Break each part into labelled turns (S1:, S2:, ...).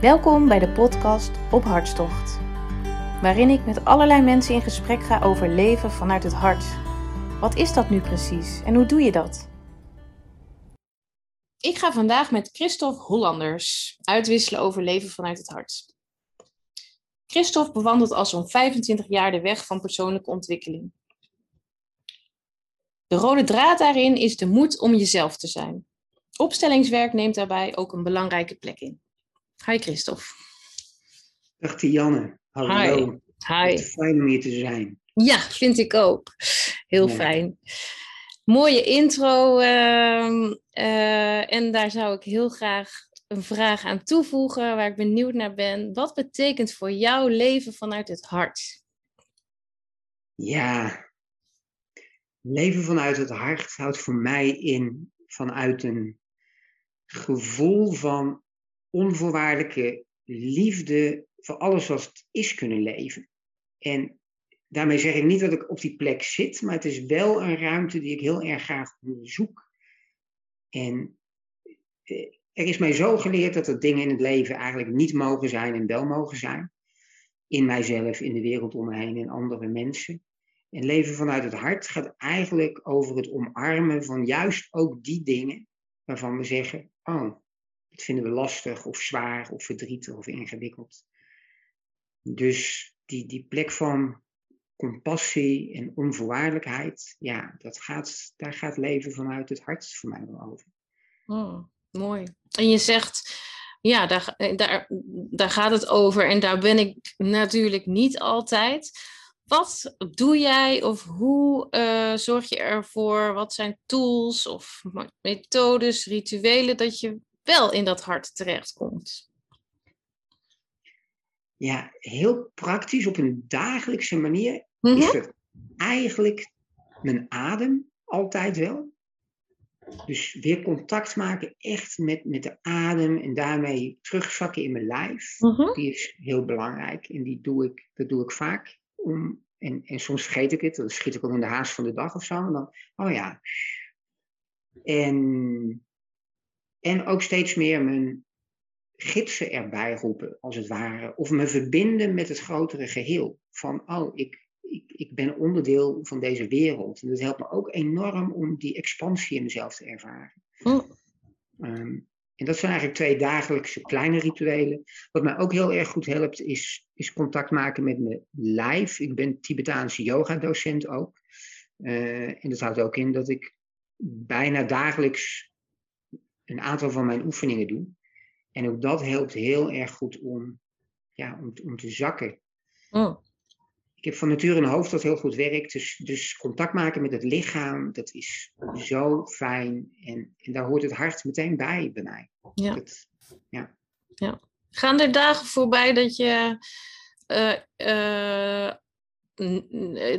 S1: Welkom bij de podcast Op Hartstocht, waarin ik met allerlei mensen in gesprek ga over leven vanuit het hart. Wat is dat nu precies en hoe doe je dat? Ik ga vandaag met Christophe Hollanders uitwisselen over leven vanuit het hart. Christophe bewandelt al zo'n 25 jaar de weg van persoonlijke ontwikkeling. De rode draad daarin is de moed om jezelf te zijn. Opstellingswerk neemt daarbij ook een belangrijke plek in. Hi Christophe.
S2: Dag Tianne. Hallo.
S1: Hi. Hi.
S2: Fijn om hier te zijn.
S1: Ja, vind ik ook. Heel fijn. Mooie intro. Uh, uh, en daar zou ik heel graag een vraag aan toevoegen waar ik benieuwd naar ben. Wat betekent voor jou leven vanuit het hart?
S2: Ja, leven vanuit het hart houdt voor mij in vanuit een gevoel van onvoorwaardelijke liefde voor alles wat het is kunnen leven. En daarmee zeg ik niet dat ik op die plek zit, maar het is wel een ruimte die ik heel erg graag onderzoek. En eh, er is mij zo geleerd dat er dingen in het leven eigenlijk niet mogen zijn en wel mogen zijn. In mijzelf, in de wereld om me heen, in andere mensen. En leven vanuit het hart gaat eigenlijk over het omarmen van juist ook die dingen waarvan we zeggen: Oh, vinden we lastig of zwaar of verdrietig of ingewikkeld. Dus die, die plek van compassie en onvoorwaardelijkheid, ja, dat gaat, daar gaat leven vanuit het hart voor mij wel over.
S1: Oh, mooi. En je zegt, ja, daar, daar, daar gaat het over en daar ben ik natuurlijk niet altijd. Wat doe jij of hoe uh, zorg je ervoor? Wat zijn tools of methodes, rituelen dat je wel in dat hart terechtkomt?
S2: Ja, heel praktisch op een dagelijkse manier is mhm. het eigenlijk mijn adem altijd wel. Dus weer contact maken echt met, met de adem en daarmee terugzakken in mijn lijf. Mhm. Die is heel belangrijk en die doe ik, dat doe ik vaak. Om, en, en soms vergeet ik het, dan schiet ik al in de haast van de dag of zo. En dan, oh ja. En en ook steeds meer mijn gidsen erbij roepen, als het ware. Of me verbinden met het grotere geheel. Van, oh, ik, ik, ik ben onderdeel van deze wereld. En dat helpt me ook enorm om die expansie in mezelf te ervaren. Hm. Ehm, en dat zijn eigenlijk twee dagelijkse kleine rituelen. Wat mij ook heel erg goed helpt, is, is contact maken met mijn lijf. Ik ben Tibetaanse yoga-docent ook. Uh, en dat houdt ook in dat ik bijna dagelijks een aantal van mijn oefeningen doe. En ook dat helpt heel erg goed om, ja, om, om te zakken. Oh. Ik heb van nature een hoofd dat heel goed werkt. Dus, dus contact maken met het lichaam, dat is zo fijn. En, en daar hoort het hart meteen bij bij mij.
S1: Ja. ja. ja. Gaan er dagen voorbij dat je uh, uh,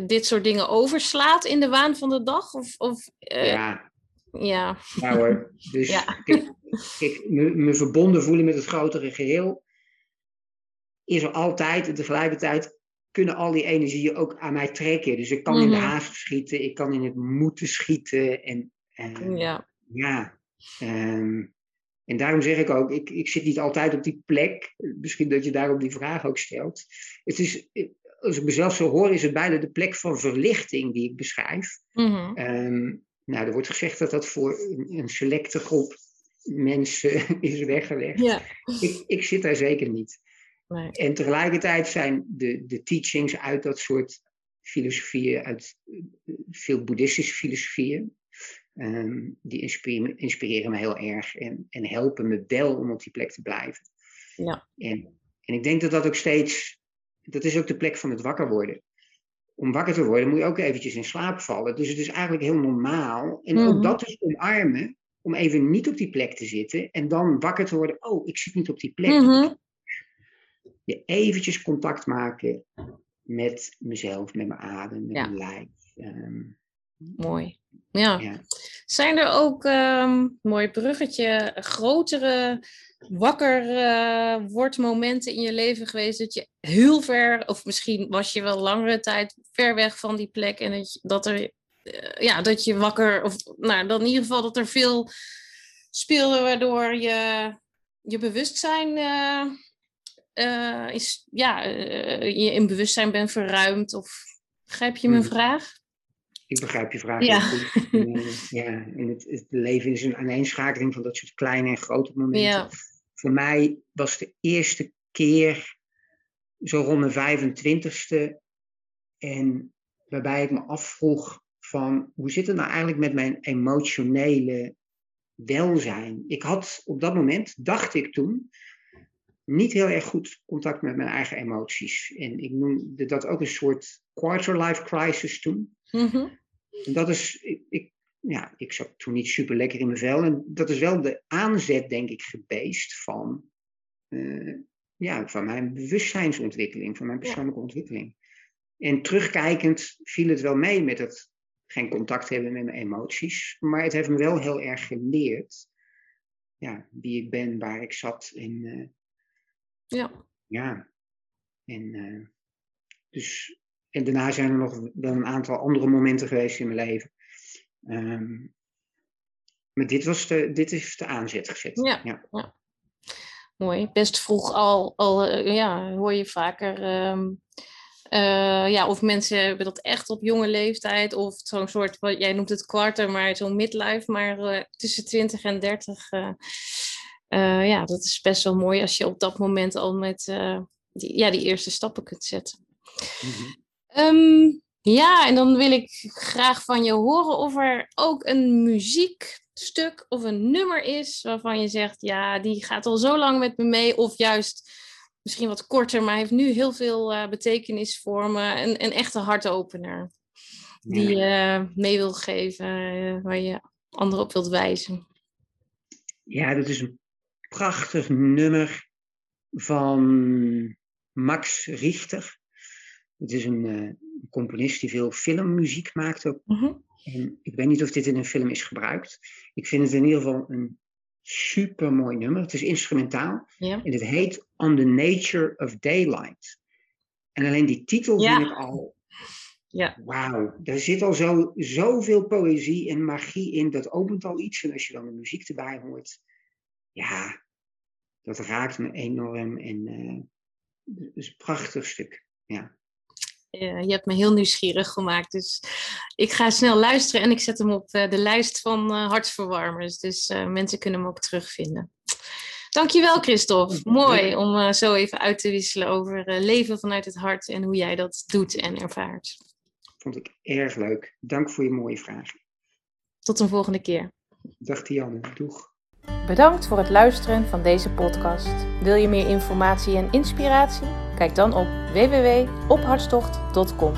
S1: dit soort dingen overslaat in de waan van de dag? Of, of,
S2: uh... Ja,
S1: ja.
S2: Ja hoor. Dus ja. ik, me, me, verbonden voelen met het grotere geheel is er altijd. En tegelijkertijd kunnen al die energieën ook aan mij trekken. Dus ik kan in de mhm. haast schieten, ik kan in het moeten schieten. En, en ja. ja ehm, en daarom zeg ik ook, ik, ik zit niet altijd op die plek. Misschien dat je daarom die vraag ook stelt. Het is, als ik mezelf zo hoor, is het bijna de plek van verlichting die ik beschrijf. Mm nou, er wordt gezegd dat dat voor een, selecte groep mensen is weggelegd. Ja. Ik, ik zit daar zeker niet. Nee. En tegelijkertijd zijn de, de teachings uit dat soort filosofieën, uit eh, veel boeddhistische filosofieën, um, die inspireren, inspireren me heel erg en, en helpen me wel om op die plek te blijven. Ja. En, en ik denk dat dat ook steeds, dat is ook de plek van het wakker worden om wakker te worden moet je ook eventjes in slaap vallen. Dus het is eigenlijk heel normaal. En ook mhm. dat is omarmen, om even niet op die plek te zitten en dan wakker te worden. Oh, ik zit niet op die plek. Mm Je eventjes contact maken met mezelf, met mijn adem, met mijn lijf. Ehm,
S1: Mooi. Ja. Zijn er ook, um, mooi bruggetje, grotere wakker uh, wordt momenten in je leven geweest dat je heel ver, of misschien was je wel langere tijd ver weg van die plek en dat, je, dat er, uh, ja, dat je wakker, of nou, dan in ieder geval dat er veel speelde waardoor je je bewustzijn uh, is, ja, je in bewustzijn bent verruimd? Of begrijp je mijn hmm. vraag?
S2: Ik begrijp je vraag ja. goed. ja, en het, het, leven is een aaneenschakeling van dat soort kleine en grote momenten. Ja. Voor mij was de eerste keer zo rond mijn 25ste. En waarbij ik me afvroeg van hoe zit het nou eigenlijk met mijn emotionele welzijn? Ik had op dat moment, dacht ik toen, niet heel erg goed contact met mijn eigen emoties. En ik noemde dat ook een soort quarter-life crisis toen. Mm En dat is, ik, ik, ja, ik zat toen niet super lekker in mijn vel. En dat is wel de aanzet, denk ik, geweest van, uh, ja, van mijn bewustzijnsontwikkeling, van mijn persoonlijke ontwikkeling. En terugkijkend viel het wel mee met het geen contact hebben met mijn emoties. Maar het heeft me wel heel erg geleerd ja, wie ik ben, waar ik zat. En, uh, ja. Ja. En, uh, dus, en daarna zijn er nog wel een aantal andere momenten geweest in mijn leven. Um, maar dit, was de, dit is de aanzet gezet.
S1: Ja, ja. mooi. Best vroeg al, al uh, ja, hoor je vaker um, uh, ja, of mensen hebben dat echt op jonge leeftijd, of zo'n soort, wat jij noemt het kwarter, maar zo'n midlife, maar uh, tussen 20 en 30. Uh, eh, ja, dat is best wel mooi als je op dat moment al met die, ja, die eerste stappen kunt zetten. Mm-hmm. um, ja, en dan wil ik graag van je horen of er ook een muziekstuk of een nummer is waarvan je zegt, ja, die gaat al zo lang met me mee, of juist misschien wat korter, maar heeft nu heel veel uh, betekenis voor me. Een, een echte hartopener. Die je uh, mee wil geven, uh, waar je anderen op wilt wijzen.
S2: Ja, dat is een prachtig nummer van Max Richter. Het is een componist die veel filmmuziek maakt ook. Mhm. En ik weet niet of dit in een film is gebruikt. Ik vind het in ieder geval een super mooi nummer. Het is instrumentaal. Ja. En het heet On the Nature of Daylight. En alleen die titel vind ik al. Ja. Wauw, daar zit al zo, zoveel poëzie en magie in. Dat opent al iets. En als je dan de muziek erbij hoort, ja, dat raakt me enorm. En uh, het is een prachtig stuk. Ja.
S1: Uh, je hebt me heel nieuwsgierig gemaakt. Dus ik ga snel luisteren en ik zet hem op uh, de lijst van uh, hartsverwarmers. Dus mensen kunnen hem ook terugvinden. Dankjewel, Christophe. Mooi om zo even uit te wisselen over leven vanuit het hart en hoe jij dat doet en ervaart.
S2: Vond ik erg leuk. Dank voor je mooie vragen.
S1: Tot een volgende keer.
S2: Dag Dianne. Doeg.
S1: Bedankt voor het luisteren van deze podcast. Wil je meer informatie en inspiratie? Kijk dan op www.ophartstocht.com.